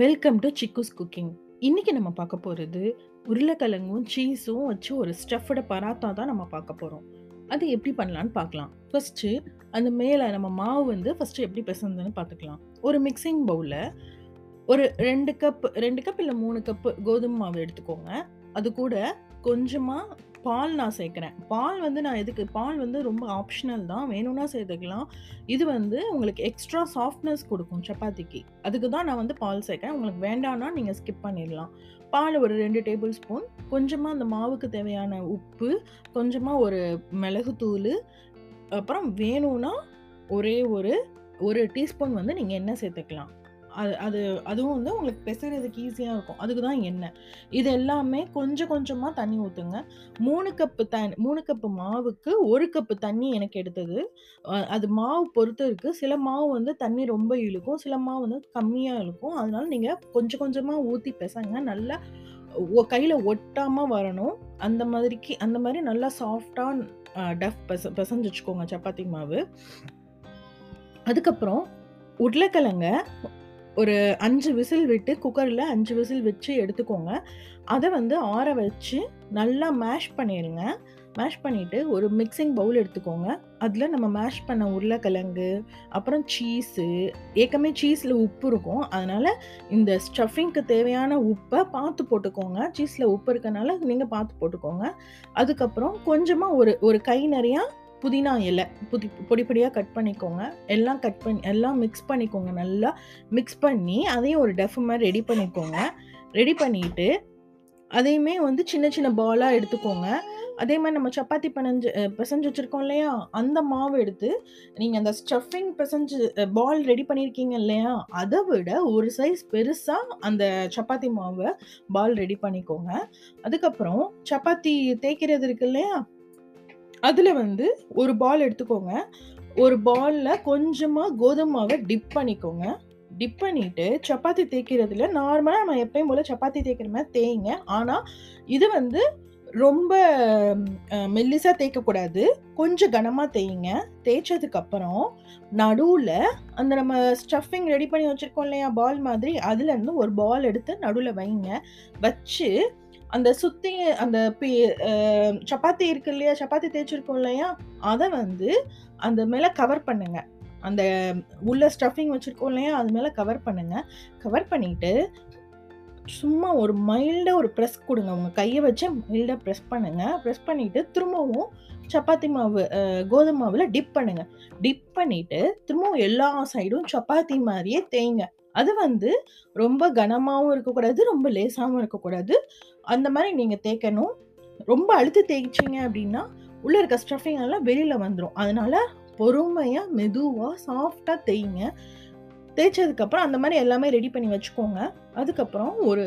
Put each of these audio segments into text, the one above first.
Welcome to சிக்குஸ் cooking. இன்றைக்கி நம்ம பார்க்க போகிறது உருளைக்கிழங்கும், சீஸும் வச்சு ஒரு ஸ்டஃப்டு பராத்தா தான் நம்ம பார்க்க போகிறோம் அது எப்படி பண்ணலான்னு பார்க்கலாம். ஃபஸ்ட்டு அந்த மேலே நம்ம மாவு வந்து ஃபர்ஸ்ட்டு எப்படி பெசந்ததுன்னு பார்த்துக்கலாம். ஒரு மிக்ஸிங் பவுலில் ஒரு ரெண்டு கப் ரெண்டு கப் இல்லை மூணு கப்பு கோதுமை மாவு எடுத்துக்கோங்க. அது கூட கொஞ்சமாக பால் நான் சேர்க்குறேன் பால் வந்து நான் எதுக்கு பால் வந்து ரொம்ப ஆப்ஷனல் தான். வேணும்னா சேர்த்துக்கலாம். இது வந்து உங்களுக்கு எக்ஸ்ட்ரா சாஃப்ட்னஸ் கொடுக்கும் சப்பாத்திக்கு. அதுக்கு தான் நான் வந்து பால் சேர்க்குறேன் உங்களுக்கு வேண்டான்னா நீங்கள் ஸ்கிப் பண்ணிடலாம். பால் ஒரு ரெண்டு டேபிள் ஸ்பூன், கொஞ்சமாக அந்த மாவுக்கு தேவையான உப்பு, கொஞ்சமாக ஒரு மிளகுத்தூள் அப்புறம் வேணும்னா ஒரே ஒரு ஒரு டீஸ்பூன் வந்து நீங்கள் எண்ணெய் சேர்த்துக்கலாம். அது அது அதுவும் வந்து உங்களுக்கு பெசறதுக்கு ஈஸியாக இருக்கும். அதுக்கு தான் எண்ணெய். இது எல்லாமே கொஞ்சம் கொஞ்சமாக தண்ணி ஊற்றுங்க மூணு கப்பு த மூணு கப்பு மாவுக்கு ஒரு கப்பு தண்ணி எனக்கு எடுத்தது. அது மாவு பொறுத்து இருக்குது சில மாவு வந்து தண்ணி ரொம்ப இழுக்கும். சில மாவு வந்து கம்மியாக இழுக்கும். அதனால நீங்கள் கொஞ்சம் கொஞ்சமாக ஊற்றி பெசங்க. நல்லா கையில் ஒட்டாமல் வரணும். அந்த மாதிரிக்கு அந்த மாதிரி நல்லா சாஃப்டாக டஃப் பெச பெசஞ்சு வச்சுக்கோங்க சப்பாத்தி மாவு. அதுக்கப்புறம் உருளைக்கிழங்க ஒரு அஞ்சு விசில் விட்டு குக்கரில் அஞ்சு விசில் வச்சு எடுத்துக்கோங்க. அதை வந்து ஆற வச்சு நல்லா மேஷ் பண்ணிடுங்க மேஷ் பண்ணிவிட்டு ஒரு மிக்ஸிங் பவுல் எடுத்துக்கோங்க. அதில் நம்ம மேஷ் பண்ண உருளைக்கிழங்கு, அப்புறம் சீஸு ஏற்கமே சீஸில் உப்பு இருக்கும். அதனால் இந்த ஸ்டஃபிங்க்கு தேவையான உப்பை பார்த்து போட்டுக்கோங்க. சீஸில் உப்பு இருக்கனால நீங்கள் பார்த்து போட்டுக்கோங்க. அதுக்கப்புறம் கொஞ்சமாக ஒரு ஒரு கை நிறையா புதினா இலை புதி பொடி பொடியாக கட் பண்ணிக்கோங்க. எல்லாம் கட் பண்ணி எல்லாம் மிக்ஸ் பண்ணிக்கோங்க நல்லா. மிக்ஸ் பண்ணி அதையும் ஒரு டஃப் மாதிரி ரெடி பண்ணிக்கோங்க. ரெடி பண்ணிட்டு, அதையுமே வந்து சின்ன சின்ன பாலாக எடுத்துக்கோங்க. அதே மாதிரி நம்ம சப்பாத்தி பெனஞ்சு பிசைஞ்சு வச்சுருக்கோம் இல்லையா? அந்த மாவு எடுத்து நீங்கள் அந்த ஸ்டஃபிங் பிசைஞ்சு பால் ரெடி பண்ணியிருக்கீங்க இல்லையா? அதை விட ஒரு சைஸ் பெருசாக அந்த சப்பாத்தி மாவை பால் ரெடி பண்ணிக்கோங்க. அதுக்கப்புறம் சப்பாத்தி தேய்க்கிறது இருக்கு இல்லையா? அதில் வந்து ஒரு பால் எடுத்துக்கோங்க. ஒரு பால்ல கொஞ்சமாக கோதுமை மாவை டிப் பண்ணிக்கோங்க. டிப் பண்ணிட்டு சப்பாத்தி தேய்க்கிறதுல நார்மலாக நம்ம எப்பயும் போல் சப்பாத்தி தேய்க்கிற மாதிரி தேய்ங்க. ஆனால் இது வந்து ரொம்ப மெல்லிசாக தேய்க்கக்கூடாது. கொஞ்சம் கனமாக தேய்ங்க. தேய்ச்சதுக்கப்புறம் நடுவில் அந்த நம்ம ஸ்டஃபிங் ரெடி பண்ணி வச்சுருக்கோம் இல்லையா? பால் மாதிரி அதுலேருந்து ஒரு பால் எடுத்து நடுவில் வைங்க. வச்சு அந்த சுத்தி அந்த பி சப்பாத்தி இருக்கு இல்லையா? சப்பாத்தி தேய்ச்சிருக்கோம் இல்லையா? அதை வந்து அந்த மேல கவர் பண்ணுங்க. அந்த உள்ள ஸ்டஃபிங் வச்சிருக்கோம் இல்லையா? அது மேல கவர் பண்ணுங்க. கவர் பண்ணிட்டு சும்மா ஒரு மைல்டாக ஒரு ப்ரெஸ் கொடுங்க உங்க கையை வச்சு மைல்டாக ப்ரெஸ் பண்ணுங்க. ப்ரெஸ் பண்ணிட்டு திரும்பவும் சப்பாத்தி மாவு கோதுமை மாவில் டிப் பண்ணுங்க. டிப் பண்ணிட்டு திரும்பவும் எல்லா சைடும் சப்பாத்தி மாதிரியே தேய்ங்க. அது வந்து ரொம்ப கனமாகவும் இருக்கக்கூடாது. ரொம்ப லேசாகவும் இருக்கக்கூடாது. அந்த மாதிரி நீங்கள் தேய்க்கணும். ரொம்ப அழுத்து தேய்ச்சிங்க அப்படின்னா உள்ளே இருக்க ஸ்டஃபிங் எல்லாம் வெளியில் வந்துடும் அதனால பொறுமையாக மெதுவாக சாஃப்டாக தேய்ங்க. தேய்ச்சதுக்கப்புறம் அந்த மாதிரி எல்லாமே ரெடி பண்ணி வச்சுக்கோங்க. அதுக்கப்புறம் ஒரு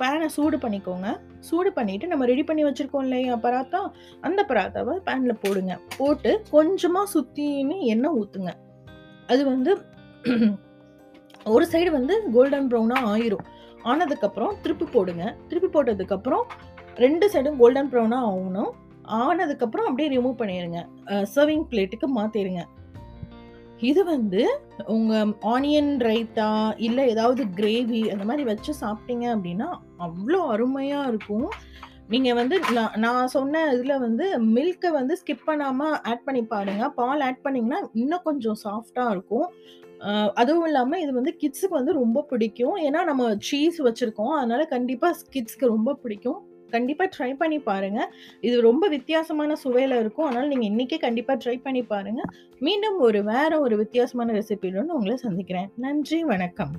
பேனை சூடு பண்ணிக்கோங்க. சூடு பண்ணிவிட்டு நம்ம ரெடி பண்ணி வச்சிருக்கோம் இல்லையா பராத்தா? அந்த பராத்தாவை பேனில் போடுங்க. போட்டு கொஞ்சமாக சுற்றின்னு எண்ணெய் ஊற்றுங்க அது வந்து ஒரு சைடு வந்து கோல்டன் ப்ரௌனாக ஆயிரும். ஆனதுக்கப்புறம் திருப்பி போடுங்க. திருப்பி போட்டதுக்கப்புறம் ரெண்டு சைடும் கோல்டன் ப்ரௌனாக ஆகணும் ஆனதுக்கப்புறம் அப்படியே ரிமூவ் பண்ணிடுங்க சர்விங் பிளேட்டுக்கு மாற்றிடுங்க இது வந்து உங்கள் ஆனியன் ரைத்தா, இல்லை ஏதாவது கிரேவி அந்த மாதிரி வச்சு சாப்பிட்டீங்க அப்படின்னா அவ்வளோ அருமையாக இருக்கும். நீங்கள் வந்து நான் நான் சொன்ன இதில் வந்து மில்க்கை வந்து ஸ்கிப் பண்ணாமல் ஆட் பண்ணி பாருங்க. பால் ஆட் பண்ணிங்கன்னா இன்னும் கொஞ்சம் சாஃப்டாக இருக்கும். அதுவும் இல்லாமல் இது வந்து கிட்ஸுக்கு வந்து ரொம்ப பிடிக்கும். ஏன்னா நம்ம சீஸ் வச்சுருக்கோம் அதனால் கண்டிப்பாக கிட்ஸ்க்கு ரொம்ப பிடிக்கும். கண்டிப்பாக ட்ரை பண்ணி பாருங்கள் இது ரொம்ப வித்தியாசமான சுவையில் இருக்கும். அதனால் நீங்கள் இன்றைக்கே கண்டிப்பாக ட்ரை பண்ணி பாருங்கள் மீண்டும் ஒரு வேறு ஒரு வித்தியாசமான ரெசிபியுடன் உங்களை சந்திக்கிறேன். நன்றி, வணக்கம்.